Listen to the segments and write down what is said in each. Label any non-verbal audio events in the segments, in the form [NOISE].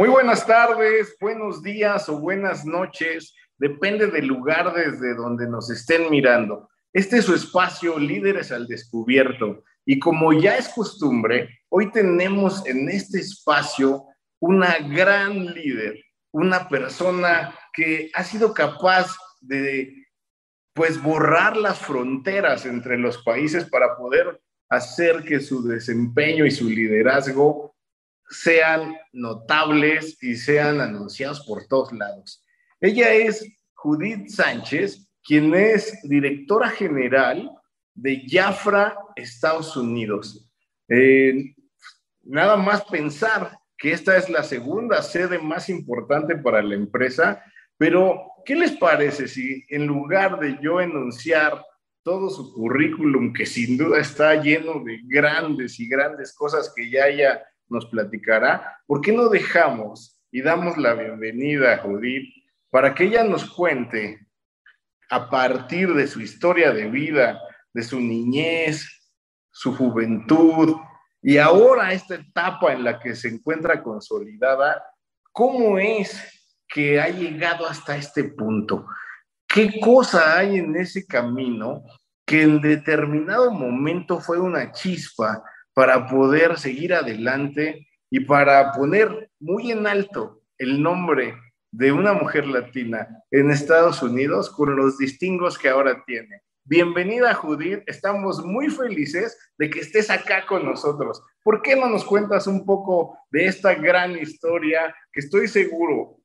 Muy buenas tardes, buenos días o buenas noches, depende del lugar desde donde nos estén mirando. Este es su espacio Líderes al Descubierto y como ya es costumbre, hoy tenemos en este espacio una gran líder, una persona que ha sido capaz de pues borrar las fronteras entre los países para poder hacer que su desempeño y su liderazgo sean notables y sean anunciados por todos lados. Ella es Judith Sánchez, quien es directora general de Jafra, Estados Unidos. Eh, nada más pensar que esta es la segunda sede más importante para la empresa, pero ¿qué les parece si en lugar de yo enunciar todo su currículum, que sin duda está lleno de grandes y grandes cosas que ya ella nos platicará, ¿por qué no dejamos y damos la bienvenida a Judith para que ella nos cuente a partir de su historia de vida, de su niñez, su juventud y ahora esta etapa en la que se encuentra consolidada, cómo es que ha llegado hasta este punto? ¿Qué cosa hay en ese camino que en determinado momento fue una chispa para poder seguir adelante y para poner muy en alto el nombre de una mujer latina en Estados Unidos con los distingos que ahora tiene. Bienvenida Judith, estamos muy felices de que estés acá con nosotros. ¿Por qué no nos cuentas un poco de esta gran historia que estoy seguro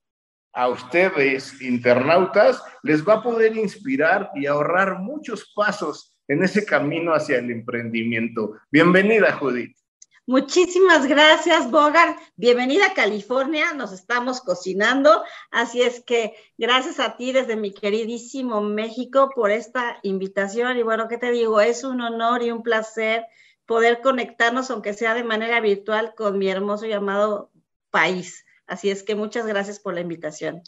a ustedes, internautas, les va a poder inspirar y ahorrar muchos pasos en ese camino hacia el emprendimiento. Bienvenida, Judith. Muchísimas gracias, Bogar. Bienvenida a California, nos estamos cocinando. Así es que gracias a ti desde mi queridísimo México por esta invitación. Y bueno, ¿qué te digo? Es un honor y un placer poder conectarnos, aunque sea de manera virtual, con mi hermoso llamado país. Así es que muchas gracias por la invitación.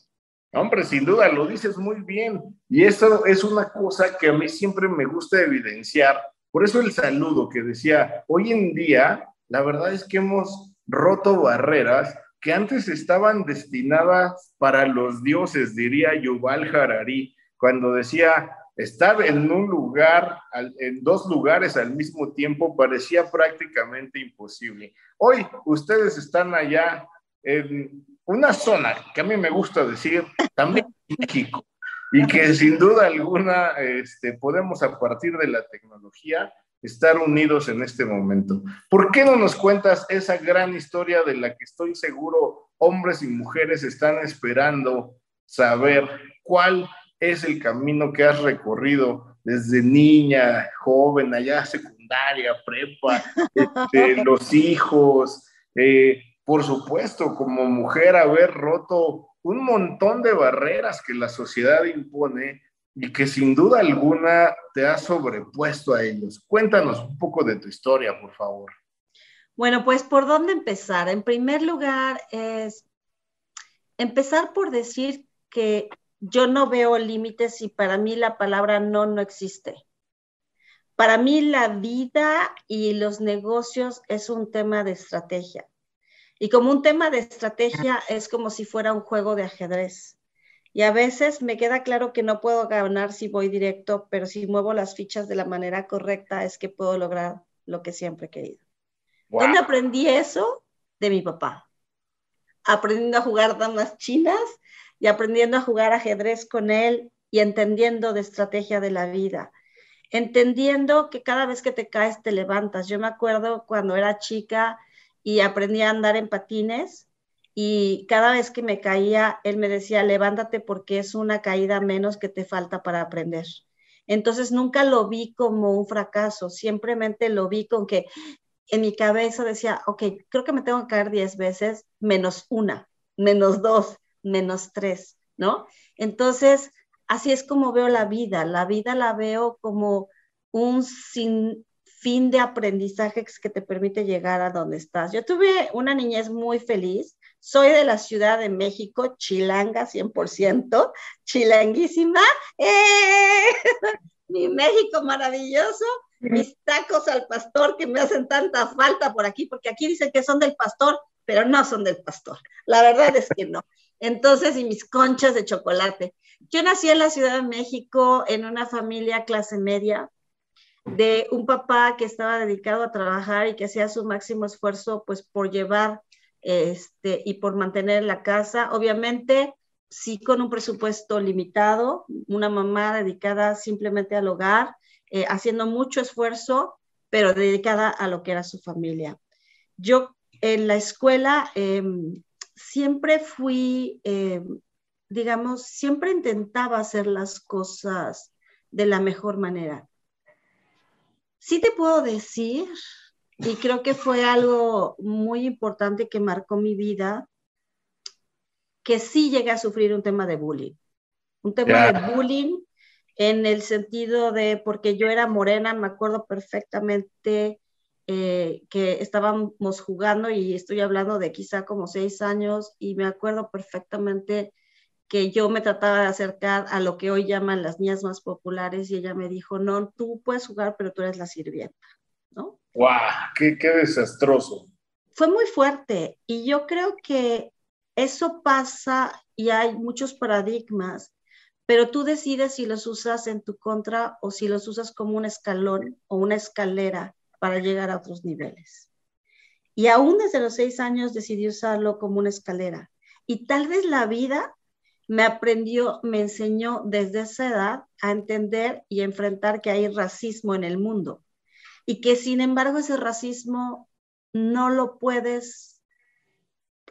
Hombre, sin duda, lo dices muy bien. Y eso es una cosa que a mí siempre me gusta evidenciar. Por eso el saludo que decía, hoy en día, la verdad es que hemos roto barreras que antes estaban destinadas para los dioses, diría Yuval Harari, cuando decía, estar en un lugar, en dos lugares al mismo tiempo parecía prácticamente imposible. Hoy ustedes están allá en una zona que a mí me gusta decir, también México, y que sin duda alguna este, podemos a partir de la tecnología estar unidos en este momento. ¿Por qué no nos cuentas esa gran historia de la que estoy seguro hombres y mujeres están esperando saber cuál es el camino que has recorrido desde niña, joven, allá secundaria, prepa, este, los hijos, eh, por supuesto, como mujer, haber roto un montón de barreras que la sociedad impone y que sin duda alguna te ha sobrepuesto a ellos. Cuéntanos un poco de tu historia, por favor. Bueno, pues por dónde empezar. En primer lugar, es empezar por decir que yo no veo límites y para mí la palabra no no existe. Para mí la vida y los negocios es un tema de estrategia. Y como un tema de estrategia es como si fuera un juego de ajedrez. Y a veces me queda claro que no puedo ganar si voy directo, pero si muevo las fichas de la manera correcta es que puedo lograr lo que siempre he querido. ¿Dónde aprendí eso? De mi papá. Aprendiendo a jugar damas chinas y aprendiendo a jugar ajedrez con él y entendiendo de estrategia de la vida. Entendiendo que cada vez que te caes te levantas. Yo me acuerdo cuando era chica y aprendí a andar en patines y cada vez que me caía, él me decía, levántate porque es una caída menos que te falta para aprender. Entonces nunca lo vi como un fracaso, simplemente lo vi con que en mi cabeza decía, ok, creo que me tengo que caer 10 veces, menos una, menos dos, menos tres, ¿no? Entonces, así es como veo la vida. La vida la veo como un sin, fin de aprendizaje que te permite llegar a donde estás. Yo tuve una niñez muy feliz. Soy de la Ciudad de México, chilanga 100%, chilanguísima. ¡Eh! [LAUGHS] Mi México maravilloso, mis tacos al pastor que me hacen tanta falta por aquí, porque aquí dicen que son del pastor, pero no son del pastor. La verdad es que no. Entonces, y mis conchas de chocolate. Yo nací en la Ciudad de México en una familia clase media de un papá que estaba dedicado a trabajar y que hacía su máximo esfuerzo pues por llevar este y por mantener la casa. Obviamente, sí con un presupuesto limitado, una mamá dedicada simplemente al hogar, eh, haciendo mucho esfuerzo, pero dedicada a lo que era su familia. Yo en la escuela em, siempre fui, em, digamos, siempre intentaba hacer las cosas de la mejor manera. Sí te puedo decir, y creo que fue algo muy importante que marcó mi vida, que sí llegué a sufrir un tema de bullying. Un tema de bullying en el sentido de, porque yo era morena, me acuerdo perfectamente eh, que estábamos jugando y estoy hablando de quizá como seis años y me acuerdo perfectamente que yo me trataba de acercar a lo que hoy llaman las niñas más populares y ella me dijo, no, tú puedes jugar, pero tú eres la sirvienta, ¿no? ¡Guau! Qué, ¡Qué desastroso! Fue muy fuerte y yo creo que eso pasa y hay muchos paradigmas, pero tú decides si los usas en tu contra o si los usas como un escalón o una escalera para llegar a otros niveles. Y aún desde los seis años decidí usarlo como una escalera. Y tal vez la vida me aprendió, me enseñó desde esa edad a entender y enfrentar que hay racismo en el mundo. Y que sin embargo ese racismo no lo puedes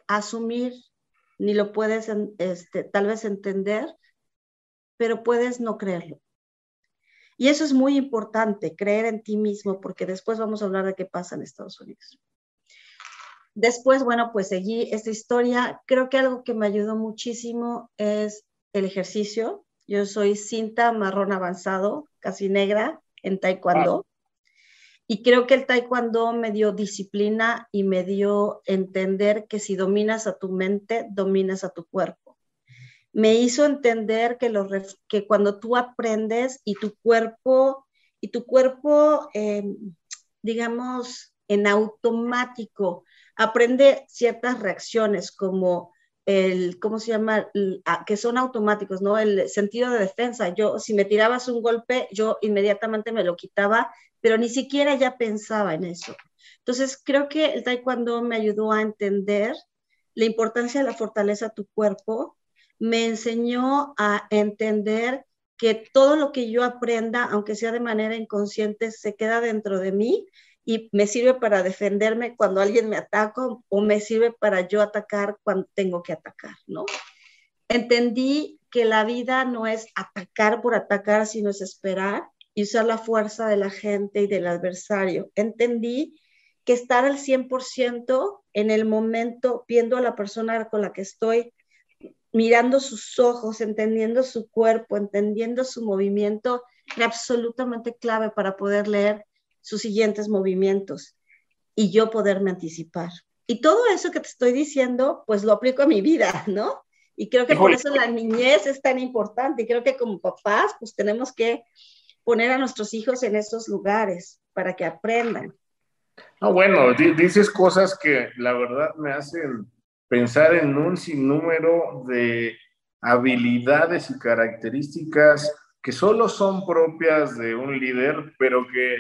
asumir ni lo puedes este, tal vez entender, pero puedes no creerlo. Y eso es muy importante, creer en ti mismo, porque después vamos a hablar de qué pasa en Estados Unidos. Después, bueno, pues seguí esta historia. Creo que algo que me ayudó muchísimo es el ejercicio. Yo soy cinta marrón avanzado, casi negra, en taekwondo. Y creo que el taekwondo me dio disciplina y me dio entender que si dominas a tu mente, dominas a tu cuerpo me hizo entender que, cuando tú aprendes y tu cuerpo, y tu cuerpo, em, digamos, en automático, aprende ciertas reacciones como el, ¿cómo se llama? que son automáticos, ¿no? El sentido de defensa. Yo, si me tirabas un golpe, yo inmediatamente me lo quitaba, pero ni siquiera ya pensaba en eso. Entonces, creo que el taekwondo me ayudó a entender la importancia de la fortaleza de tu cuerpo me enseñó a entender que todo lo que yo aprenda, aunque sea de manera inconsciente, se queda dentro de mí y me sirve para defenderme cuando alguien me ataca o me sirve para yo atacar cuando tengo que atacar, ¿no? Entendí que la vida no es atacar por atacar, sino es esperar y usar la fuerza de la gente y del adversario. Entendí que estar al 100% en el momento, viendo a la persona con la que estoy, mirando sus ojos, entendiendo su cuerpo, entendiendo su movimiento, era absolutamente clave para poder leer sus siguientes movimientos y yo poderme anticipar. Y todo eso que te estoy diciendo, pues lo aplico a mi vida, ¿no? Y creo que por eso la niñez es tan importante. Y creo que como papás, pues tenemos que poner a nuestros hijos en esos lugares para que aprendan. No, bueno, dices cosas que la verdad me hacen pensar en un sinnúmero de habilidades y características que solo son propias de un líder, pero que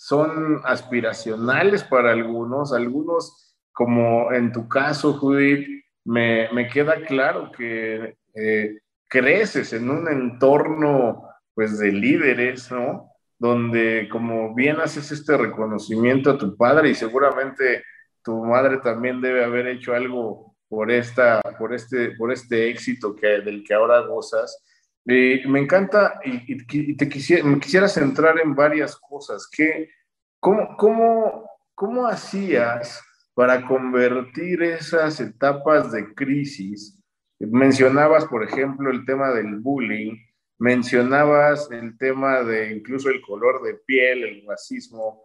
son aspiracionales para algunos. Algunos, como en tu caso, Judith, me, queda claro que eh, creces en un entorno pues de líderes, ¿no? Donde como bien haces este reconocimiento a tu padre y seguramente tu madre también debe haber hecho algo por, esta, por, este, por este éxito que, del que ahora gozas. Eh, me encanta y, te quisiera, me quisiera centrar en varias cosas. ¿Qué, cómo, cómo, ¿Cómo hacías para convertir esas etapas de crisis? Mencionabas, por ejemplo, el tema del bullying, mencionabas el tema de incluso el color de piel, el racismo,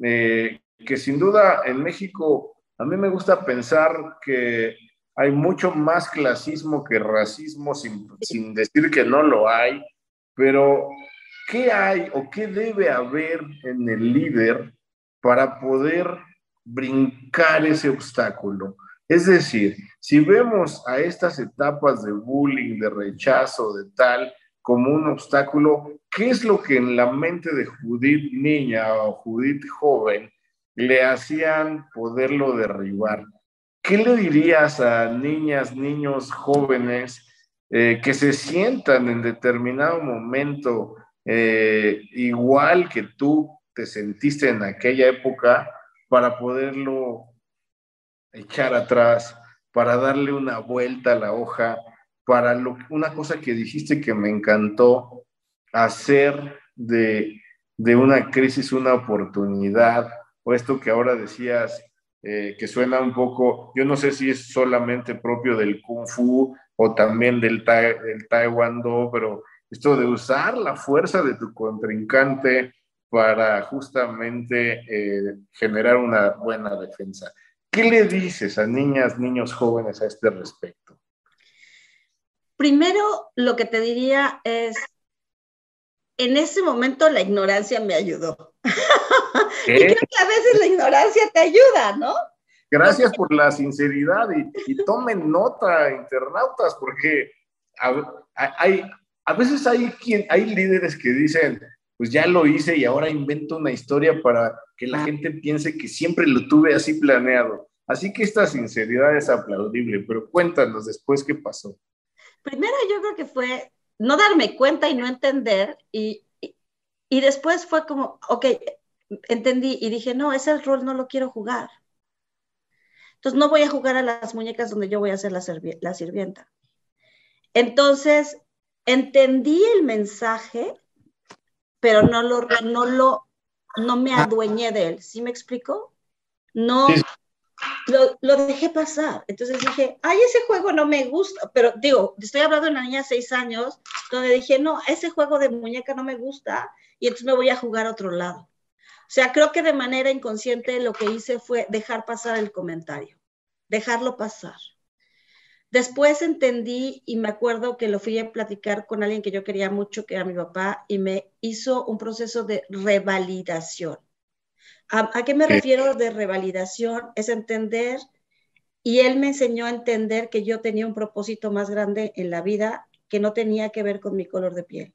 eh, que sin duda en México a mí me gusta pensar que hay mucho más clasismo que racismo, sin, sin, decir que no lo hay, pero ¿qué hay o qué debe haber en el líder para poder brincar ese obstáculo? Es decir, si vemos a estas etapas de bullying, de rechazo, de tal, como un obstáculo, ¿qué es lo que en la mente de Judith niña o Judith joven le hacían poderlo derribar? ¿Qué le dirías a niñas, niños, jóvenes eh, que se sientan en determinado momento eh, igual que tú te sentiste en aquella época para poderlo echar atrás, para darle una vuelta a la hoja, para lo, una cosa que dijiste que me encantó, hacer de, una crisis una oportunidad, o esto que ahora decías, eh, que suena un poco, yo no sé si es solamente propio del kung fu o también del, del taekwondo, pero esto de usar la fuerza de tu contrincante para justamente eh, generar una buena defensa. ¿Qué le dices a niñas, niños jóvenes a este respecto? Primero, lo que te diría es, en ese momento la ignorancia me ayudó. [LAUGHS] y creo que a veces la ignorancia te ayuda, ¿no? Gracias por la sinceridad y, tomen nota, internautas, porque hay, a veces hay, quien, hay líderes que dicen, pues ya lo hice y ahora invento una historia para que la gente piense que siempre lo tuve así planeado. Así que esta sinceridad es aplaudible, pero cuéntanos después qué pasó. Primero yo creo que fue no darme cuenta y no entender y, y, después fue como, ok, entendí y dije, no, ese rol no lo quiero jugar. Entonces no voy a jugar a las muñecas donde yo voy a ser la, la sirvienta. Entonces entendí el mensaje pero no lo, no lo, no me adueñé de él. ¿Sí me explico? No, lo, dejé pasar. Entonces dije, ay, ese juego no me gusta, pero digo, estoy hablando de una niña de seis años, donde dije, no, ese juego de muñeca no me gusta y entonces me voy a jugar a otro lado. O sea, creo que de manera inconsciente lo que hice fue dejar pasar el comentario, dejarlo pasar. Después entendí y me acuerdo que lo fui a platicar con alguien que yo quería mucho, que era mi papá, y me hizo un proceso de revalidación. ¿A, qué me refiero de revalidación? Es entender, y él me enseñó a entender que yo tenía un propósito más grande en la vida que no tenía que ver con mi color de piel.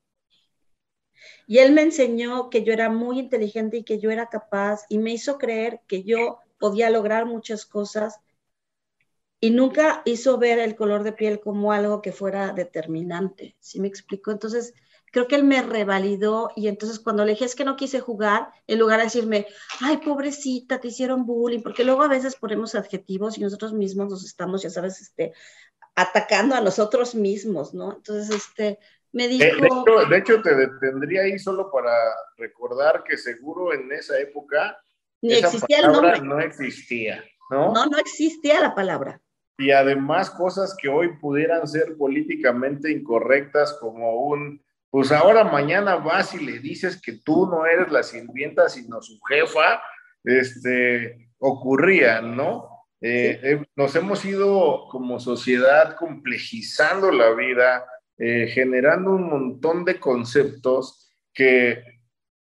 Y él me enseñó que yo era muy inteligente y que yo era capaz, y me hizo creer que yo podía lograr muchas cosas y nunca hizo ver el color de piel como algo que fuera determinante, ¿sí me explico? Entonces, creo que él me revalidó y entonces cuando le dije es que no quise jugar, en lugar de decirme, ay, pobrecita, te hicieron bullying, porque luego a veces ponemos adjetivos y nosotros mismos nos estamos, ya sabes, este, atacando a nosotros mismos, ¿no? Entonces, este, me dijo... De, hecho, de hecho, te detendría ahí solo para recordar que seguro en esa época... Ni existía el nombre. No existía, ¿no? No, no existía la palabra y además cosas que hoy pudieran ser políticamente incorrectas como un, pues ahora mañana vas y le dices que tú no eres la sirvienta sino su jefa, este, ocurrían, ¿no? Eh, eh, nos hemos ido como sociedad complejizando la vida, eh, generando un montón de conceptos que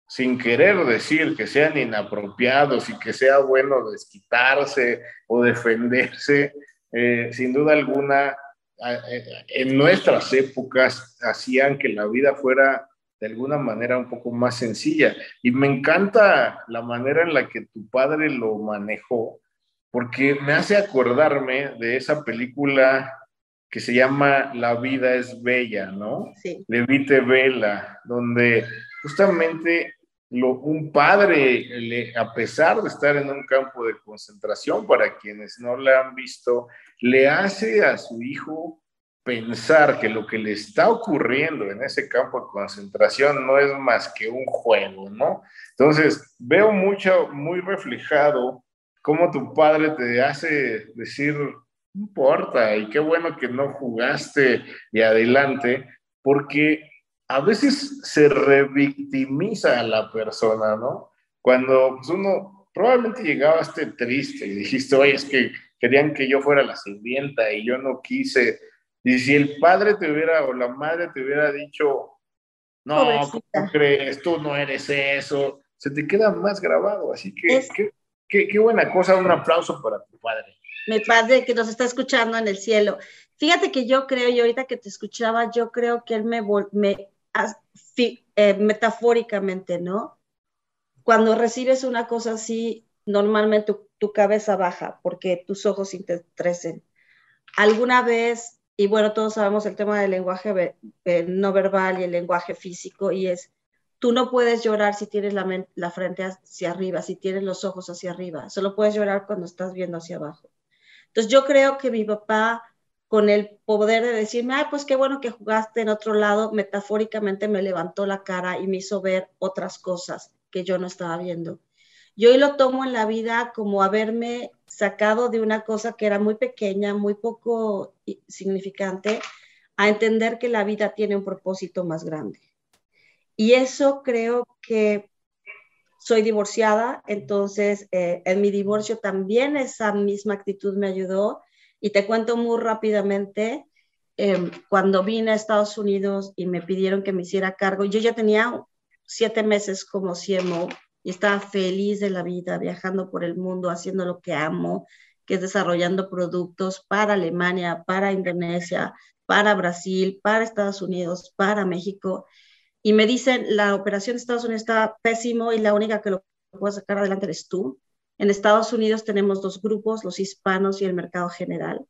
sin querer decir que sean inapropiados y que sea bueno desquitarse o defenderse, sin duda alguna, en nuestras épocas hacían que la vida fuera de alguna manera un poco más sencilla. Y me encanta la manera en la que tu padre lo manejó, porque me hace acordarme de esa película que se llama La vida es bella, ¿no? Sí. De Vite Vela, donde justamente un padre, a pesar de estar en un campo de concentración, para quienes no le han visto, le hace a su hijo pensar que lo que le está ocurriendo en ese campo de concentración no es más que un juego, ¿no? Entonces, veo mucho, muy reflejado cómo tu padre te hace decir, no importa, y qué bueno que no jugaste y adelante, porque a veces se revictimiza a la persona, ¿no? Cuando pues, uno probablemente llegaba este triste y dijiste, oye, es que querían que yo fuera la sirvienta y yo no quise. Y si el padre te hubiera o la madre te hubiera dicho, no, ¿cómo crees? Tú no eres eso, se te queda más grabado. Así que qué, qué, qué buena cosa, un aplauso para tu padre. mi padre que nos está escuchando en el cielo. Fíjate que yo creo, y ahorita que te escuchaba, yo creo que él me, me eh, metafóricamente, ¿no? Cuando recibes una cosa así, normalmente tu, cabeza baja porque tus ojos se. Alguna vez, y bueno, todos sabemos el tema del lenguaje no verbal y el lenguaje físico, y es, tú no puedes llorar si tienes la, la frente hacia arriba, si tienes los ojos hacia arriba, solo puedes llorar cuando estás viendo hacia abajo. Entonces yo creo que mi papá con el poder de decirme, ay, pues qué bueno que jugaste en otro lado, metafóricamente me levantó la cara y me hizo ver otras cosas que yo no estaba viendo. Yo hoy lo tomo en la vida como haberme sacado de una cosa que era muy pequeña, muy poco significante, a entender que la vida tiene un propósito más grande. Y eso creo que soy divorciada, entonces eh, en mi divorcio también esa misma actitud me ayudó y te cuento muy rápidamente, em, cuando vine a Estados Unidos y me pidieron que me hiciera cargo, yo ya tenía siete meses como CMO y estaba feliz de la vida, viajando por el mundo, haciendo lo que amo, que es desarrollando productos para Alemania, para Indonesia, para Brasil, para Estados Unidos, para México. Y me dicen, la operación de Estados Unidos está pésimo y la única que lo puede sacar adelante eres tú. En Estados Unidos tenemos dos grupos, los hispanos y el mercado general.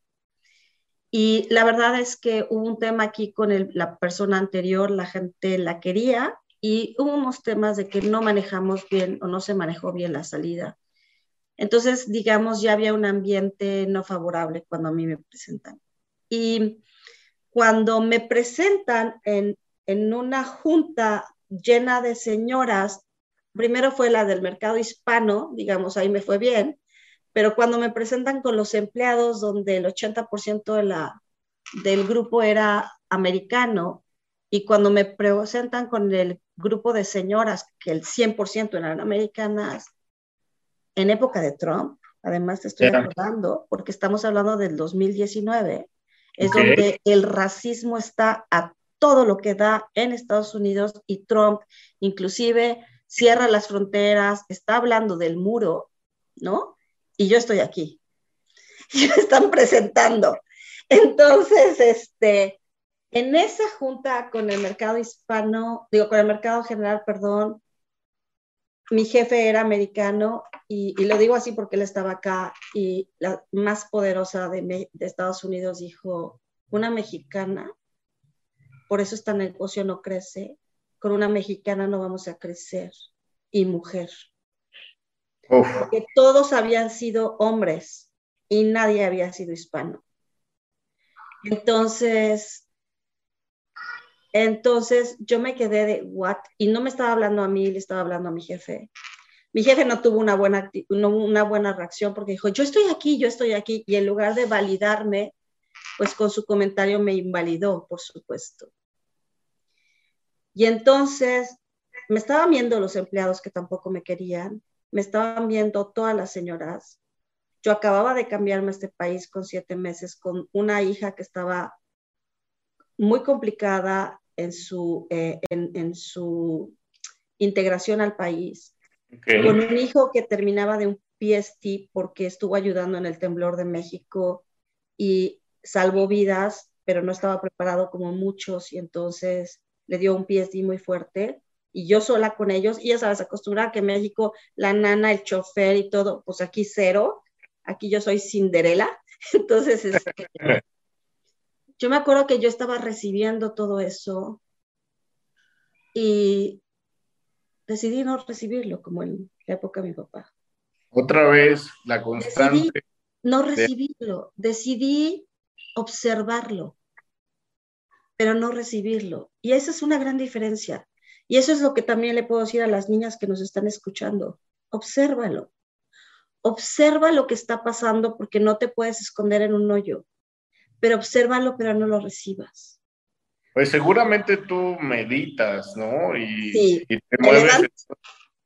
Y la verdad es que hubo un tema aquí con la persona anterior, la gente la quería y hubo unos temas de que no manejamos bien o no se manejó bien la salida. Entonces, digamos, ya había un ambiente no favorable cuando a mí me presentan. Y cuando me presentan en, en una junta llena de señoras primero fue la del mercado hispano, digamos, ahí me fue bien, pero cuando me presentan con los empleados, donde el 80% de la, del grupo era americano, y cuando me presentan con el grupo de señoras, que el 100% eran americanas, en época de Trump, además te estoy acordando, porque estamos hablando del 2019, es donde el racismo está a todo lo que da en Estados Unidos y Trump, inclusive cierra las fronteras, está hablando del muro, ¿no? Y yo estoy aquí. [LAUGHS] Me están presentando. Entonces, este, en esa junta con el mercado hispano, digo, con el mercado general, perdón, mi jefe era americano y, lo digo así porque él estaba acá y la más poderosa de, de Estados Unidos dijo, una mexicana, por eso esta negocio no crece, con una mexicana no vamos a crecer y mujer. Porque todos habían sido hombres y nadie había sido hispano. Entonces, entonces yo me quedé de what y no me estaba hablando a mí, le estaba hablando a mi jefe. Mi jefe no tuvo una buena, una buena reacción porque dijo, yo estoy aquí, yo estoy aquí. Y en lugar de validarme, pues con su comentario me invalidó, por supuesto. Y entonces me estaban viendo los empleados que tampoco me querían, me estaban viendo todas las señoras. Yo acababa de cambiarme a este país con siete meses, con una hija que estaba muy complicada en su, eh, en, su integración al país, con un hijo que terminaba de un PST porque estuvo ayudando en el temblor de México y salvó vidas, pero no estaba preparado como muchos y entonces le dio un PSD muy fuerte y yo sola con ellos, y ya sabes, acostumbrada que en México la nana, el chofer y todo, pues aquí cero, aquí yo soy Cinderela, [LAUGHS] entonces este, yo me acuerdo que yo estaba recibiendo todo eso y decidí no recibirlo como en la época de mi papá. Otra vez, la constante. no recibirlo, decidí observarlo pero no recibirlo. Y esa es una gran diferencia. Y eso es lo que también le puedo decir a las niñas que nos están escuchando. Obsérvalo. Observa lo que está pasando porque no te puedes esconder en un hoyo. Pero obsérvalo, pero no lo recibas. Pues seguramente tú meditas, ¿no? Y, te mueves.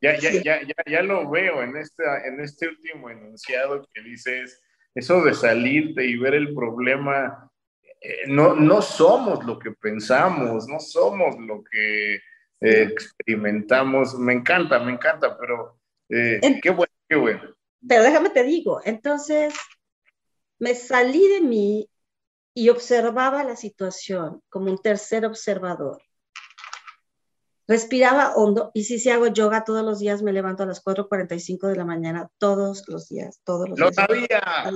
Ya, ya, ya, ya, ya lo veo en, esta, en este último enunciado que dices, eso de salirte y ver el problema eh, no, no somos lo que pensamos, no somos lo que eh, experimentamos. Me encanta, me encanta, pero eh, qué bueno, qué bueno. Pero déjame te digo, entonces, me salí de mí y observaba la situación como un tercer observador. Respiraba hondo y si sí, hago yoga todos los días, me levanto a las 4.45 de la mañana, todos los días, todos los ¡Lo días. sabía!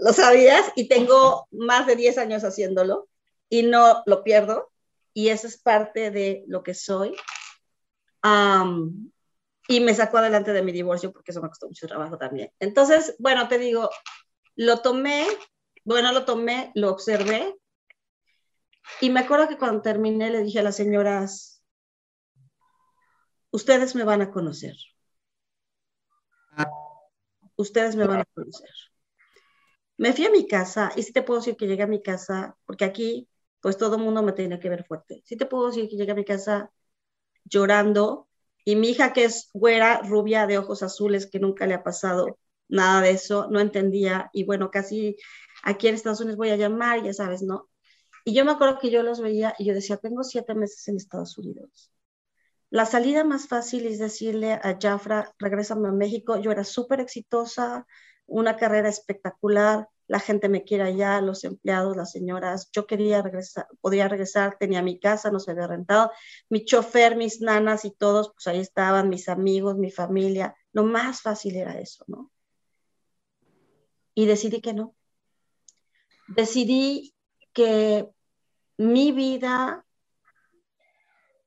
Lo sabías y tengo más de 10 años haciéndolo y no lo pierdo y eso es parte de lo que soy. Um, y me sacó adelante de mi divorcio porque eso me costó mucho trabajo también. Entonces, bueno, te digo, lo tomé, bueno, lo tomé, lo observé y me acuerdo que cuando terminé le dije a las señoras, ustedes me van a conocer. Ustedes me van a conocer. Me fui a mi casa y sí te puedo decir que llegué a mi casa, porque aquí pues todo mundo me tiene que ver fuerte. Sí te puedo decir que llegué a mi casa llorando y mi hija que es güera, rubia, de ojos azules, que nunca le ha pasado nada de eso, no entendía y bueno, casi aquí en Estados Unidos voy a llamar, ya sabes, ¿no? Y yo me acuerdo que yo los veía y yo decía, tengo siete meses en Estados Unidos. La salida más fácil es decirle a Jafra, regrésame a México. Yo era súper exitosa, una carrera espectacular, la gente me quiere allá, los empleados, las señoras. Yo quería regresar, podía regresar, tenía mi casa, no se había rentado. Mi chofer, mis nanas y todos, pues ahí estaban, mis amigos, mi familia. Lo más fácil era eso, ¿no? Y decidí que no. Decidí que mi vida,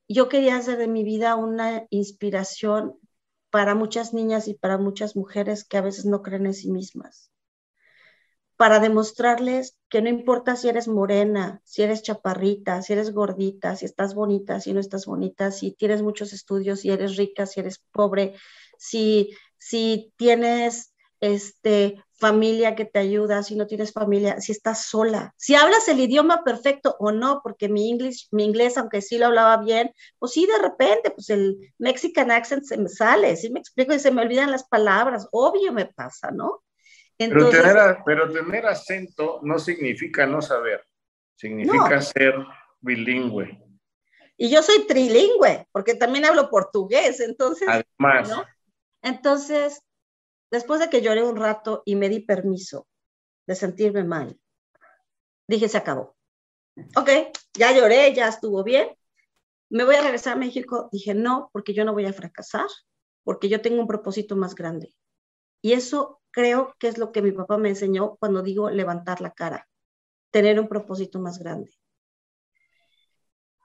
yo quería hacer de mi vida una inspiración para muchas niñas y para muchas mujeres que a veces no creen en sí mismas. Para demostrarles que no importa si eres morena, si eres chaparrita, si eres gordita, si estás bonita, si no estás bonita, si tienes muchos estudios, si eres rica, si eres pobre, si, si tienes este, familia que te ayuda, si no tienes familia, si estás sola, si hablas el idioma perfecto o no, porque mi, inglés, mi inglés, aunque sí lo hablaba bien, pues sí, de repente, pues el Mexican accent se me sale, sí me explico y se me olvidan las palabras, obvio me pasa, ¿no? Entonces, pero, tener, pero tener acento no significa no saber, significa no. ser bilingüe. Y yo soy trilingüe, porque también hablo portugués, entonces. Además. ¿no? Entonces, Después de que lloré un rato y me di permiso de sentirme mal, dije, se acabó. Ok, ya lloré, ya estuvo bien. Me voy a regresar a México. Dije, no, porque yo no voy a fracasar, porque yo tengo un propósito más grande. Y eso creo que es lo que mi papá me enseñó cuando digo levantar la cara, tener un propósito más grande.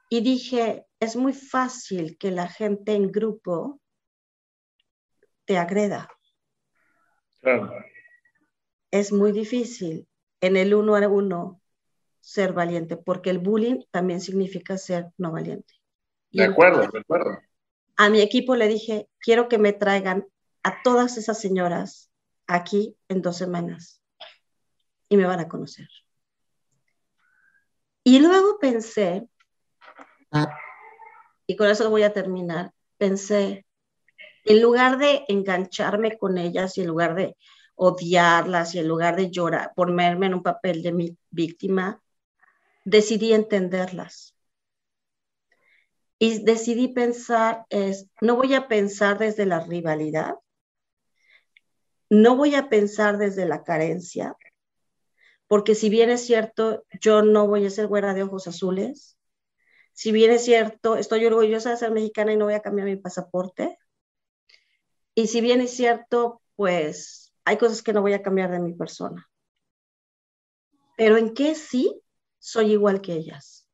Y dije, es muy fácil que la gente en grupo te agreda. Claro. Es muy difícil en el uno a uno ser valiente, porque el bullying también significa ser no valiente. Y de acuerdo, entonces, de acuerdo. A mi equipo le dije, quiero que me traigan a todas esas señoras aquí en dos semanas y me van a conocer. Y luego pensé, y con eso voy a terminar, pensé, en lugar de engancharme con ellas y en lugar de odiarlas y en lugar de llorar, ponerme en un papel de mi víctima, decidí entenderlas. Y decidí pensar, es, no voy a pensar desde la rivalidad, no voy a pensar desde la carencia, porque si bien es cierto, yo no voy a ser güera de ojos azules, si bien es cierto, estoy orgullosa de ser mexicana y no voy a cambiar mi pasaporte, y si bien es cierto, pues hay cosas que no voy a cambiar de mi persona. Pero en qué sí soy igual que ellas.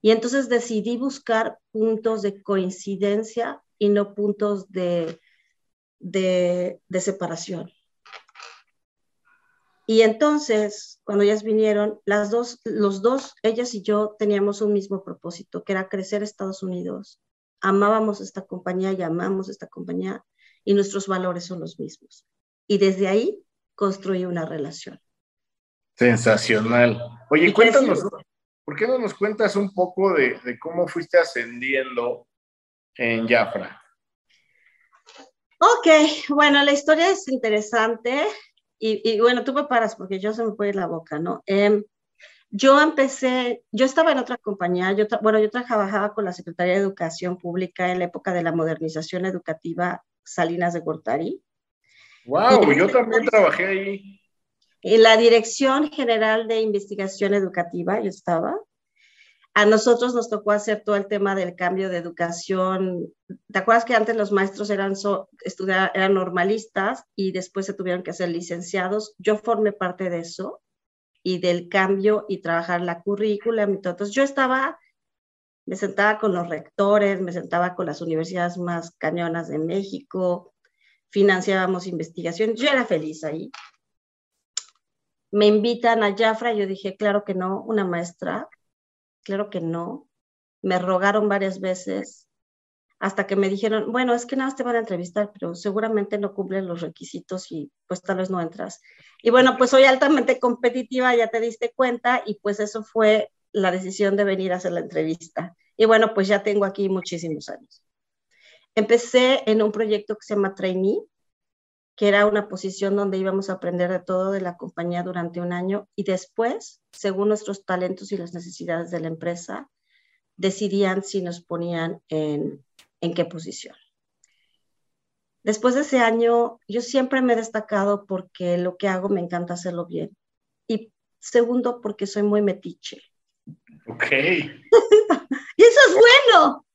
Y entonces decidí buscar puntos de coincidencia y no puntos de, de, separación. Y entonces, cuando ellas vinieron, las dos, los dos, ellas y yo, teníamos un mismo propósito, que era crecer Estados Unidos. Amábamos esta compañía y amamos esta compañía y nuestros valores son los mismos. Y desde ahí construí una relación. Sensacional. Oye, cuéntanos, ¿por qué no nos cuentas un poco de, de cómo fuiste ascendiendo en Jafra? Ok, bueno, la historia es interesante y, y, bueno, tú me paras porque yo se me puede ir la boca, ¿no? Eh, yo empecé, yo estaba en otra compañía, yo bueno, yo trabajaba con la Secretaría de Educación Pública en la época de la modernización educativa Salinas de Gortari. Wow, yo también trabajé ahí. En la Dirección General de Investigación Educativa, yo estaba. A nosotros nos tocó hacer todo el tema del cambio de educación. ¿Te acuerdas que antes los maestros eran, eran normalistas y después se tuvieron que hacer licenciados? Yo formé parte de eso y del cambio y trabajar la currícula. Entonces yo estaba, me sentaba con los rectores, me sentaba con las universidades más cañonas de México, financiábamos investigación. Yo era feliz ahí. Me invitan a Jafra, yo dije, claro que no, una maestra, Claro que no. Me rogaron varias veces hasta que me dijeron, bueno, es que nada te van a entrevistar, pero seguramente no cumplen los requisitos y pues tal vez no entras. Y bueno, pues soy altamente competitiva, ya te diste cuenta, y pues eso fue la decisión de venir a hacer la entrevista. Y bueno, pues ya tengo aquí muchísimos años. Empecé en un proyecto que se llama Trainee, que era una posición donde íbamos a aprender de todo de la compañía durante un año y después, según nuestros talentos y las necesidades de la empresa, decidían si nos ponían en, en qué posición. Después de ese año, yo siempre me he destacado porque lo que hago me encanta hacerlo bien. Y segundo, porque soy muy metiche. Ok. [LAUGHS] y eso es bueno.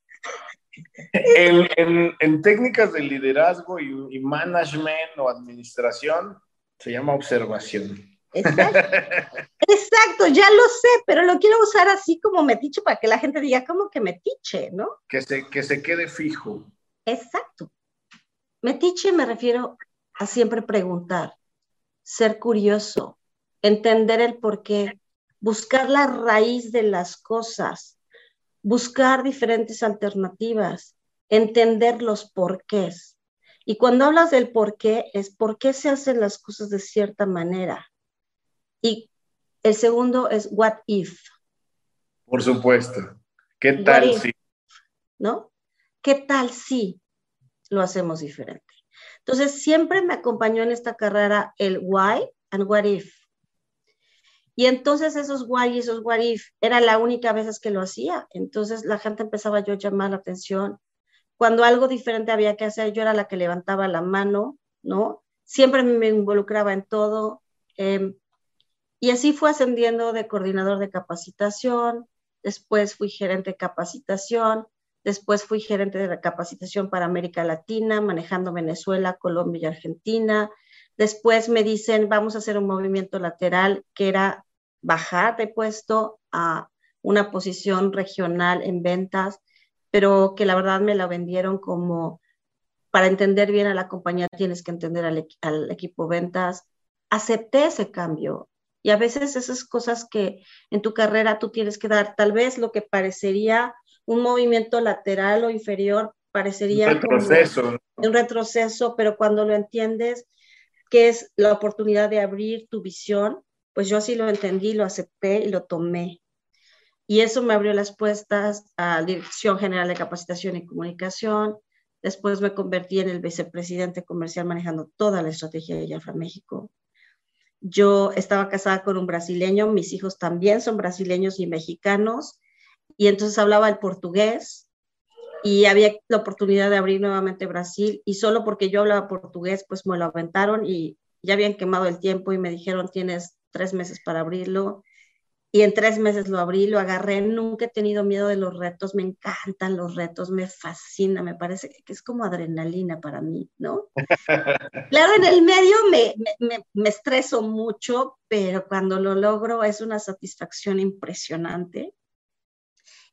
En, técnicas de liderazgo y, management o administración se llama observación. Exacto. [LAUGHS] Exacto, ya lo sé, pero lo quiero usar así como metiche para que la gente diga, como que metiche, ¿no? Que se, que se quede fijo. Exacto. Metiche me refiero a siempre preguntar, ser curioso, entender el porqué, buscar la raíz de las cosas, buscar diferentes alternativas, entender los porqués. Y cuando hablas del porqué, es por qué se hacen las cosas de cierta manera. Y el segundo es what if. Por supuesto. ¿Qué tal si? ¿No? ¿Qué tal si lo hacemos diferente? Entonces, siempre me acompañó en esta carrera el why and what if. Y entonces esos why y esos what if era la única vez que lo hacía. Entonces la gente empezaba yo a llamar la atención. Cuando algo diferente había que hacer, yo era la que levantaba la mano, ¿no? Siempre me involucraba en todo. Em, y así fue ascendiendo de coordinador de capacitación, después fui gerente de capacitación, después fui gerente de capacitación para América Latina, manejando Venezuela, Colombia y Argentina. Después me dicen, vamos a hacer un movimiento lateral que era bajar de puesto a una posición regional en ventas, pero que la verdad me la vendieron como para entender bien a la compañía tienes que entender al, al equipo ventas. Acepté ese cambio y a veces esas cosas que en tu carrera tú tienes que dar, tal vez lo que parecería un movimiento lateral o inferior parecería un retroceso. un retroceso, pero cuando lo entiendes, que es la oportunidad de abrir tu visión, pues yo así lo entendí, lo acepté y lo tomé. Y eso me abrió las puertas a Dirección General de Capacitación y Comunicación. Después me convertí en el vicepresidente comercial manejando toda la estrategia de Jafra México. Yo estaba casada con un brasileño, mis hijos también son brasileños y mexicanos, y entonces hablaba el portugués y había la oportunidad de abrir nuevamente Brasil y solo porque yo hablaba portugués, pues me lo aventaron y ya habían quemado el tiempo y me dijeron, tienes tres meses para abrirlo. Y en tres meses lo abrí, lo agarré. Nunca he tenido miedo de los retos. Me encantan los retos, me fascina. Me parece que es como adrenalina para mí, ¿no? [LAUGHS] claro, en el medio me, me, me estreso mucho, pero cuando lo logro es una satisfacción impresionante.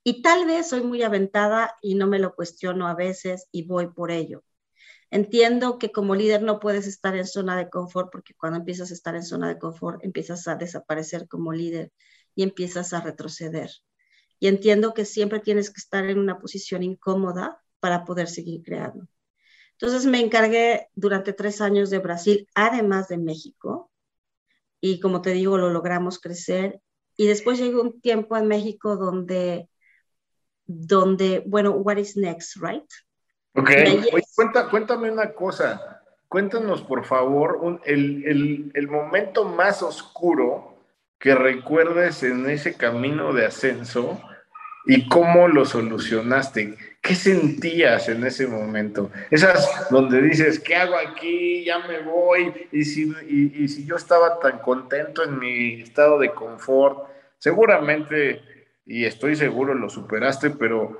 Y tal vez soy muy aventada y no me lo cuestiono a veces y voy por ello. Entiendo que como líder no puedes estar en zona de confort porque cuando empiezas a estar en zona de confort empiezas a desaparecer como líder y empiezas a retroceder. Y entiendo que siempre tienes que estar en una posición incómoda para poder seguir creando. Entonces me encargué durante tres años de Brasil, además de México, y como te digo, lo logramos crecer. Y después llegó un tiempo en México donde, donde, bueno, what is next, right? Ok, cuéntame una cosa. Cuéntanos, por favor, el, el, momento más oscuro que recuerdes en ese camino de ascenso y cómo lo solucionaste. ¿Qué sentías en ese momento? Esas donde dices, ¿qué hago aquí? Ya me voy. Y si, y, si yo estaba tan contento en mi estado de confort, seguramente, y estoy seguro, lo superaste, pero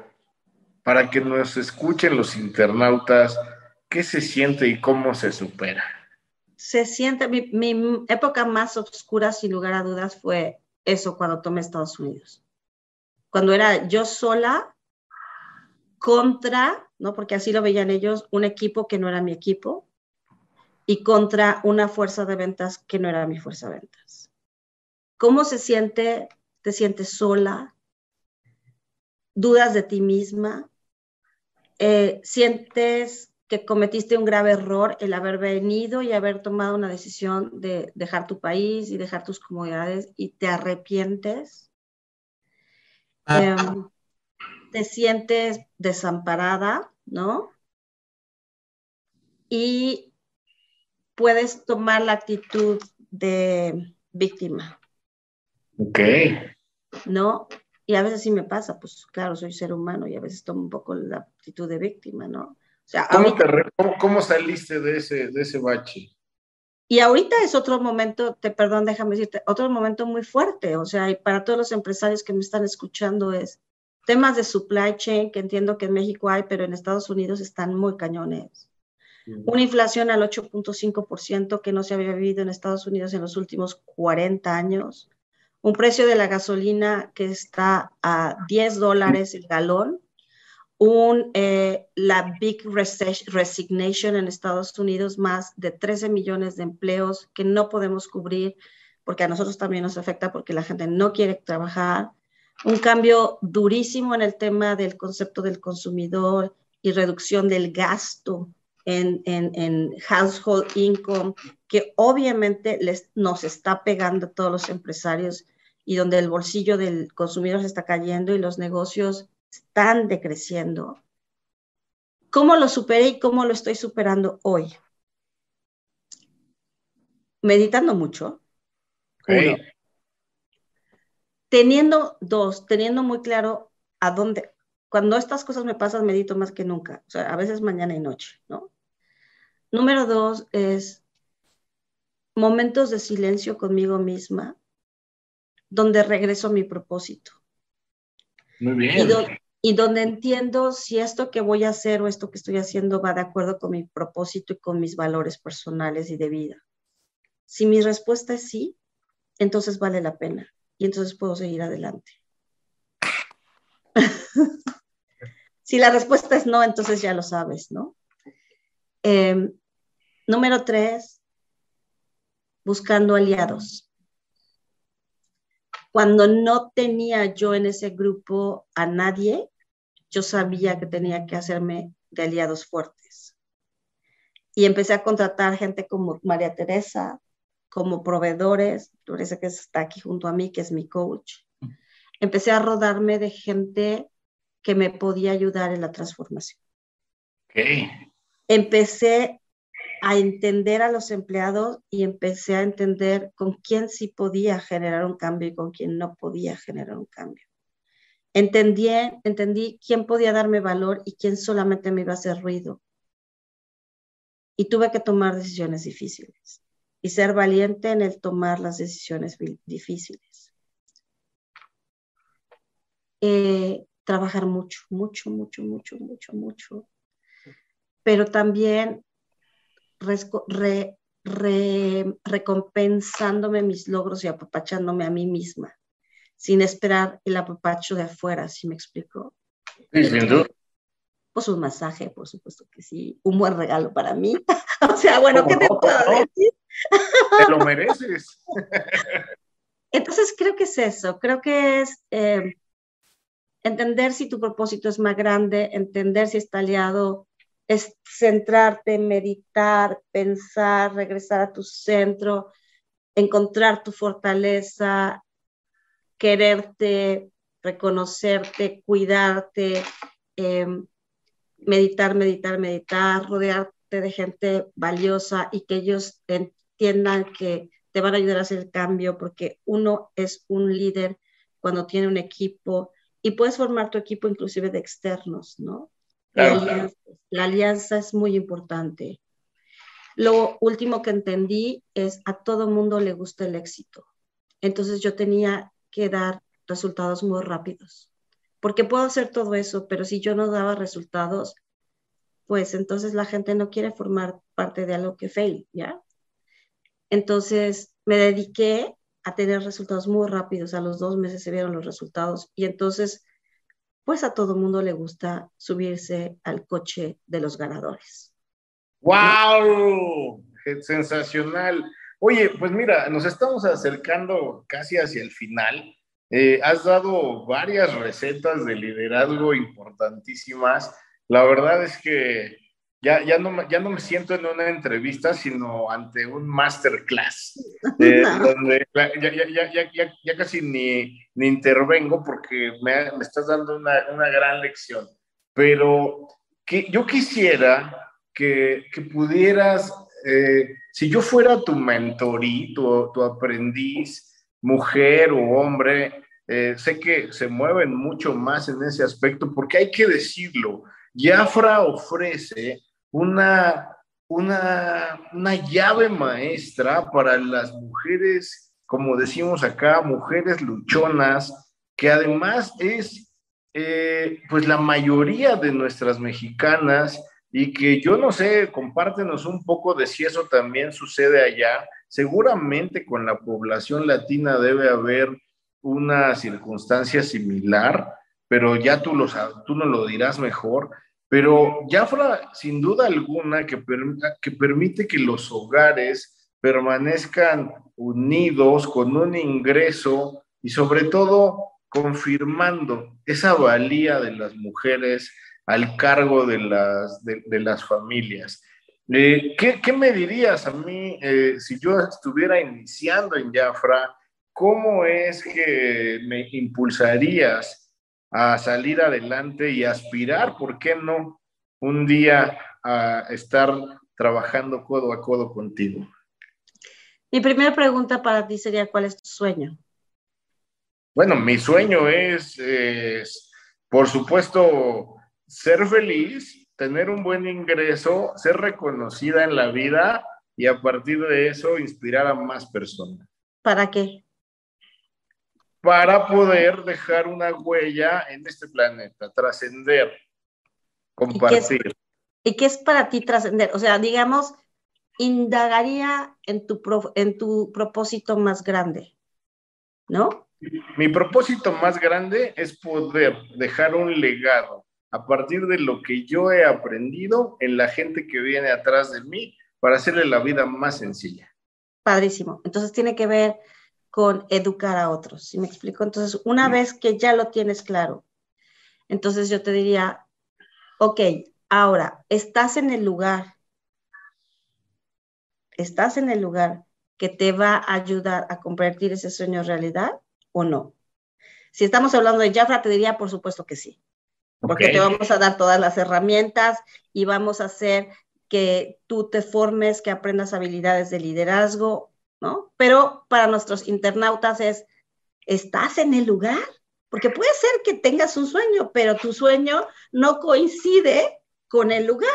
para que nos escuchen los internautas, ¿qué se siente y cómo se supera? Se siente, mi, época más oscura, sin lugar a dudas, fue eso cuando tomé Estados Unidos. Cuando era yo sola contra, ¿no? Porque así lo veían ellos, un equipo que no era mi equipo y contra una fuerza de ventas que no era mi fuerza de ventas. ¿Cómo se siente? ¿Te sientes sola? ¿Dudas de ti misma? Eh, ¿Sientes que cometiste un grave error el haber venido y haber tomado una decisión de dejar tu país y dejar tus comodidades y te arrepientes? Ah. Em, te sientes desamparada, ¿no? Y puedes tomar la actitud de víctima. Ok. ¿No? Y a veces sí me pasa, pues claro, soy ser humano y a veces tomo un poco la actitud de víctima, ¿no? O sea, ¿Cómo, saliste de ese, de ese bache? Y ahorita es otro momento, te perdón, déjame decirte, otro momento muy fuerte, o sea, y para todos los empresarios que me están escuchando es, temas de supply chain, que entiendo que en México hay, pero en Estados Unidos están muy cañones. Una inflación al 8.5% que no se había vivido en Estados Unidos en los últimos 40 años. Un precio de la gasolina que está a 10 dólares el galón. Un, eh, la Big Resignation en Estados Unidos, más de 13 millones de empleos que no podemos cubrir porque a nosotros también nos afecta porque la gente no quiere trabajar un cambio durísimo en el tema del concepto del consumidor y reducción del gasto en, household income, que obviamente les, nos está pegando a todos los empresarios y donde el bolsillo del consumidor se está cayendo y los negocios están decreciendo. ¿Cómo lo superé y cómo lo estoy superando hoy? Meditando mucho teniendo dos, teniendo muy claro a dónde, cuando estas cosas me pasan, medito más que nunca, o sea, a veces mañana y noche, ¿no? Número dos es momentos de silencio conmigo misma, donde regreso a mi propósito. Muy bien. Y, y, donde entiendo si esto que voy a hacer o esto que estoy haciendo va de acuerdo con mi propósito y con mis valores personales y de vida. Si mi respuesta es sí, entonces vale la pena y entonces puedo seguir adelante. [LAUGHS] si la respuesta es no, entonces ya lo sabes, ¿no? Em, número tres, buscando aliados. Cuando no tenía yo en ese grupo a nadie, yo sabía que tenía que hacerme de aliados fuertes. Y empecé a contratar gente como María Teresa, como proveedores, Teresa que está aquí junto a mí, que es mi coach. Empecé a rodarme de gente que me podía ayudar en la transformación. Okay. Empecé a entender a los empleados y empecé a entender con quién sí podía generar un cambio y con quién no podía generar un cambio. Entendí, entendí quién podía darme valor y quién solamente me iba a hacer ruido. Y tuve que tomar decisiones difíciles y ser valiente en el tomar las decisiones difíciles. Eh, trabajar mucho, mucho, mucho, mucho, mucho, mucho. Pero también recompensándome mis logros y apapachándome a mí misma, sin esperar el apapacho de afuera, ¿sí me explico? Sí, sin Pues un masaje, por supuesto que sí, un buen regalo para mí. [LAUGHS] o sea, bueno, ¿qué te puedo decir? Te lo mereces. [LAUGHS] Entonces creo que es eso, creo que es eh, entender si tu propósito es más grande, entender si está aliado, es centrarte, meditar, pensar, regresar a tu centro, encontrar tu fortaleza, quererte, reconocerte, cuidarte, eh, meditar, meditar, meditar, rodearte de gente valiosa y que ellos entiendan que te van a ayudar a hacer el cambio, porque uno es un líder cuando tiene un equipo y puedes formar tu equipo inclusive de externos, ¿no? La, alianza, es muy importante. Lo último que entendí es a todo mundo le gusta el éxito. Entonces yo tenía que dar resultados muy rápidos. Porque puedo hacer todo eso, pero si yo no daba resultados, pues entonces la gente no quiere formar parte de algo que fail, ¿ya? Entonces me dediqué a tener resultados muy rápidos. A los dos meses se vieron los resultados y entonces, pues a todo mundo le gusta subirse al coche de los ganadores. ¡Wow! Sensacional. Oye, pues mira, nos estamos acercando casi hacia el final. Eh, has dado varias recetas de liderazgo importantísimas. La verdad es que ya, ya, no, ya no me siento en una entrevista, sino ante un masterclass, [LAUGHS] eh, donde ya, ya, ya, casi ni, ni intervengo porque me, me estás dando una, una, gran lección. Pero que yo quisiera que, que pudieras, eh, si yo fuera tu mentorí, tu, tu aprendiz, mujer o hombre, eh, sé que se mueven mucho más en ese aspecto porque hay que decirlo. Jafra ofrece una, una, una llave maestra para las mujeres, como decimos acá, mujeres luchonas, que además es eh, pues la mayoría de nuestras mexicanas y que yo no sé, compártenos un poco de si eso también sucede allá. Seguramente con la población latina debe haber una circunstancia similar, pero ya tú, lo, tú nos lo dirás mejor. Pero Jafra, sin duda alguna, que, permite que los hogares permanezcan unidos con un ingreso y sobre todo confirmando esa valía de las mujeres al cargo de las, familias. Eh, ¿qué, ¿qué, me dirías a mí eh, si yo estuviera iniciando en Jafra? ¿Cómo es que me impulsarías a salir adelante y aspirar, ¿por qué no? Un día a estar trabajando codo a codo contigo. Mi primera pregunta para ti sería, ¿cuál es tu sueño? Bueno, mi sueño es, por supuesto, ser feliz, tener un buen ingreso, ser reconocida en la vida y a partir de eso inspirar a más personas. ¿Para qué? Para poder dejar una huella en este planeta, trascender, compartir. ¿Y qué, es, para ti trascender? O sea, digamos, indagaría en tu, en tu propósito más grande, ¿no? Mi propósito más grande es poder dejar un legado a partir de lo que yo he aprendido en la gente que viene atrás de mí para hacerle la vida más sencilla. Padrísimo. Entonces tiene que ver con educar a otros. ¿Sí me explico? Entonces, una vez que ya lo tienes claro, entonces yo te diría, ok, ahora, ¿estás en el lugar? ¿Estás en el lugar que te va a ayudar a convertir ese sueño en realidad o no? Si estamos hablando de Jafra, te diría, por supuesto que sí, porque te vamos a dar todas las herramientas y vamos a hacer que tú te formes, que aprendas habilidades de liderazgo, pero para nuestros internautas es, ¿estás en el lugar? Porque puede ser que tengas un sueño, pero tu sueño no coincide con el lugar.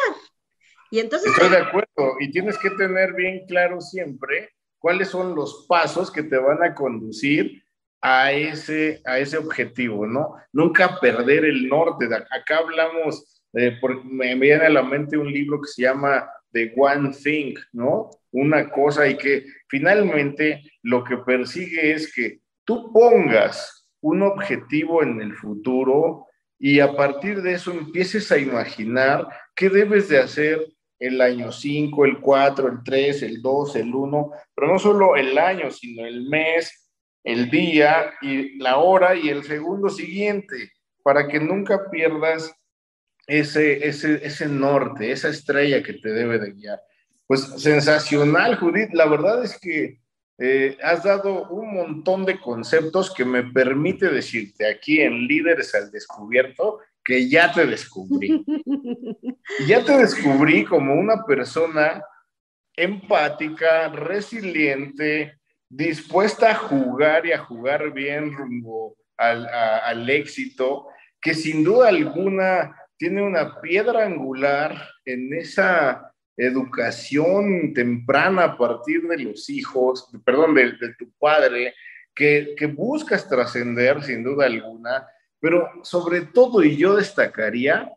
Y entonces... Estoy de acuerdo, y tienes que tener bien claro siempre cuáles son los pasos que te van a conducir a ese, a ese objetivo, ¿no? Nunca perder el norte. Acá hablamos, me viene a la mente un libro que se llama The One Thing, ¿no? Una cosa y que finalmente lo que persigue es que tú pongas un objetivo en el futuro y a partir de eso empieces a imaginar qué debes de hacer el año 5, el 4, el 3, el 2, el 1, pero no solo el año, sino el mes, el día y la hora y el segundo siguiente, para que nunca pierdas ese, ese, ese norte, esa estrella que te debe de guiar. Pues sensacional, Judith. La verdad es que eh, has dado un montón de conceptos que me permite decirte aquí en Líderes al Descubierto que ya te descubrí. [LAUGHS] ya te descubrí como una persona empática, resiliente, dispuesta a jugar y a jugar bien rumbo al, éxito, que sin duda alguna tiene una piedra angular en esa educación temprana a partir de los hijos, perdón, de, tu padre, que, buscas trascender sin duda alguna, pero sobre todo, y yo destacaría,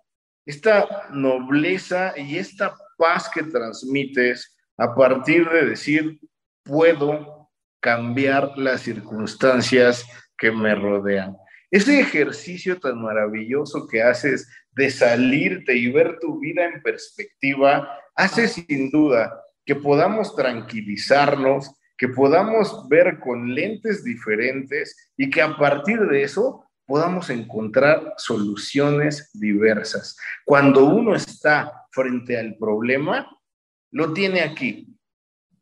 esta nobleza y esta paz que transmites a partir de decir, puedo cambiar las circunstancias que me rodean. Ese ejercicio tan maravilloso que haces de salirte y ver tu vida en perspectiva, hace sin duda que podamos tranquilizarnos, que podamos ver con lentes diferentes y que a partir de eso podamos encontrar soluciones diversas. Cuando uno está frente al problema, lo tiene aquí.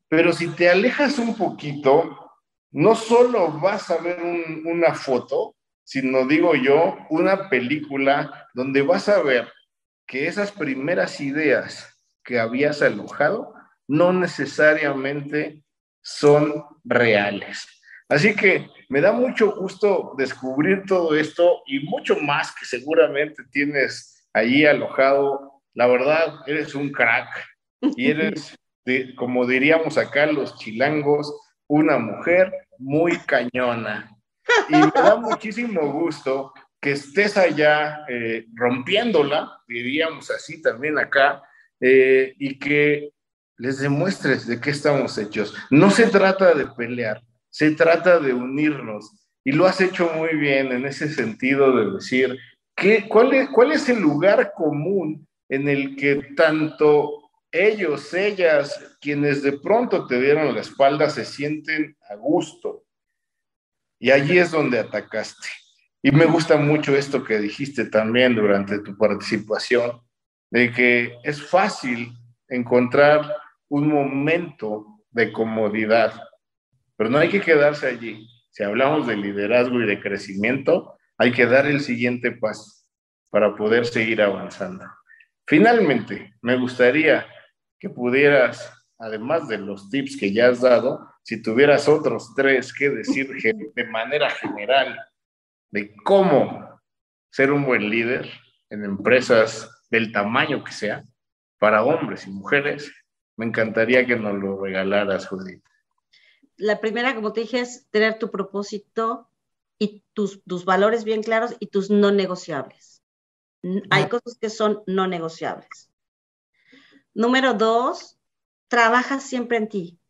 Pero si te alejas un poquito, no solo vas a ver una foto, sino digo yo, una película donde vas a ver que esas primeras ideas que habías alojado no necesariamente son reales. Así que me da mucho gusto descubrir todo esto y mucho más que seguramente tienes allí alojado. La verdad, eres un crack y eres, [LAUGHS] como diríamos acá los chilangos, una mujer muy cañona. Y me da muchísimo gusto que estés allá eh, rompiéndola, diríamos así también acá, eh, y que les demuestres de qué estamos hechos. No se trata de pelear, se trata de unirnos. Y lo has hecho muy bien en ese sentido de decir, ¿qué, cuál, es, ¿cuál es el lugar común en el que tanto ellos, ellas, quienes de pronto te dieron la espalda, se sienten a gusto. Y allí es donde atacaste. Y me gusta mucho esto que dijiste también durante tu participación, de que es fácil encontrar un momento de comodidad, pero no hay que quedarse allí. Si hablamos de liderazgo y de crecimiento, hay que dar el siguiente paso para poder seguir avanzando. Finalmente, me gustaría que pudieras, además de los tips que ya has dado, si tuvieras otros tres que decir [LAUGHS] de manera general de cómo ser un buen líder en empresas del tamaño que sea, para hombres y mujeres, me encantaría que nos lo regalaras, Judith. La primera, como te dije, es tener tu propósito y tus, tus valores bien claros y tus no negociables. Hay cosas que son no negociables. Número dos, trabaja siempre en ti.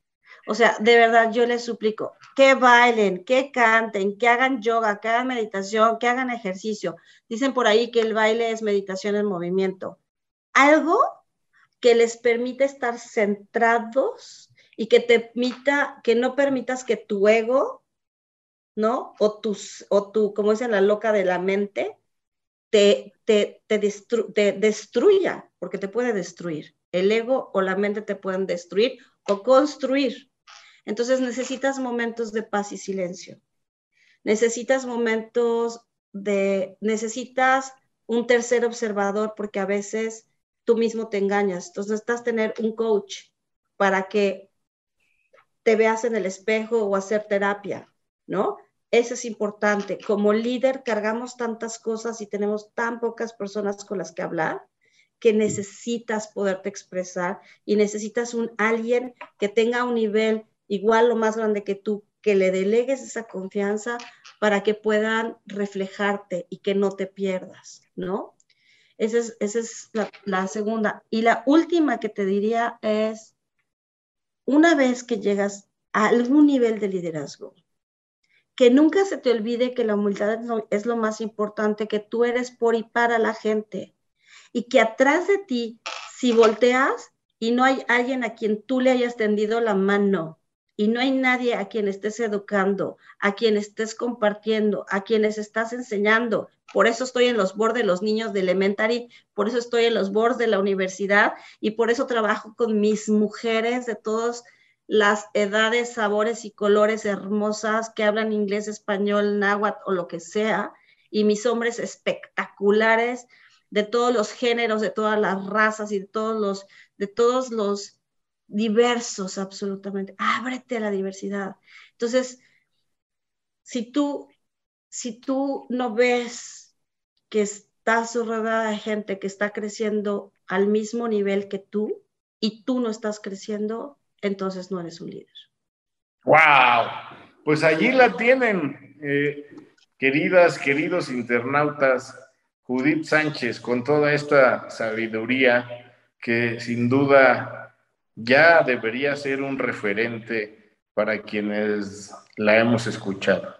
O sea, de verdad yo les suplico que bailen, que canten, que hagan yoga, que hagan meditación, que hagan ejercicio. Dicen por ahí que el baile es meditación en movimiento. Algo que les permita estar centrados y que te permita, que no permitas que tu ego, ¿no? O, tus, o tu, como dicen la loca de la mente, te, te, te destruya, porque te puede destruir. El ego o la mente te pueden destruir o construir. Entonces necesitas momentos de paz y silencio. Necesitas momentos de, necesitas un tercer observador porque a veces tú mismo te engañas. Entonces necesitas tener un coach para que te veas en el espejo o hacer terapia, ¿no? Eso es importante. Como líder cargamos tantas cosas y tenemos tan pocas personas con las que hablar que necesitas poderte expresar y necesitas un alguien que tenga un nivel igual o más grande que tú, que le delegues esa confianza para que puedan reflejarte y que no te pierdas, ¿no? Esa es, esa es la, la segunda. Y la última que te diría es, una vez que llegas a algún nivel de liderazgo, que nunca se te olvide que la humildad es lo, más importante, que tú eres por y para la gente, y que atrás de ti, si volteas y no hay alguien a quien tú le hayas tendido la mano, y no hay nadie a quien estés educando, a quien estés compartiendo, a quienes estás enseñando. Por eso estoy en los bordes de los niños de elementary, por eso estoy en los bordes de la universidad y por eso trabajo con mis mujeres de todas las edades, sabores y colores hermosas que hablan inglés, español, náhuatl o lo que sea, y mis hombres espectaculares de todos los géneros, de todas las razas y de todos los, de todos los diversos absolutamente. Ábrete a la diversidad. Entonces, si tú si tú no ves que estás rodeada de gente que está creciendo al mismo nivel que tú y tú no estás creciendo, entonces no eres un líder. ¡Wow! Pues allí la tienen, eh, queridas, queridos internautas, Judith Sánchez, con toda esta sabiduría que sin duda ya debería ser un referente para quienes la hemos escuchado.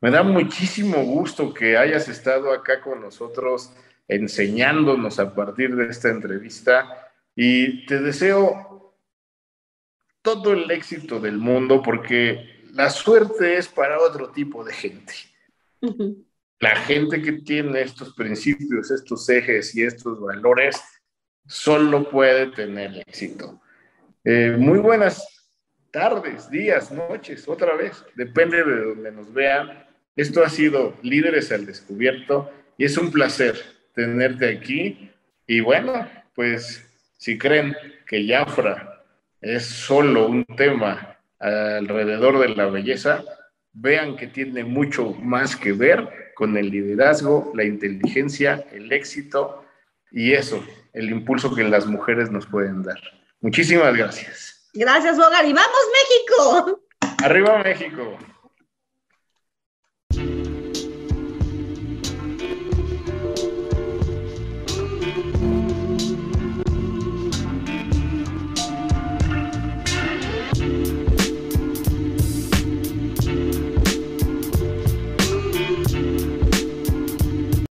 Me da muchísimo gusto que hayas estado acá con nosotros enseñándonos a partir de esta entrevista y te deseo todo el éxito del mundo porque la suerte es para otro tipo de gente. La gente que tiene estos principios, estos ejes y estos valores solo puede tener éxito. Eh, muy buenas tardes, días, noches, otra vez, depende de donde nos vean. Esto ha sido Líderes al Descubierto y es un placer tenerte aquí. Y bueno, pues si creen que Jafra es solo un tema alrededor de la belleza, vean que tiene mucho más que ver con el liderazgo, la inteligencia, el éxito y eso, el impulso que las mujeres nos pueden dar. Muchísimas gracias. Gracias, Bogar. Y vamos, México. Arriba, México.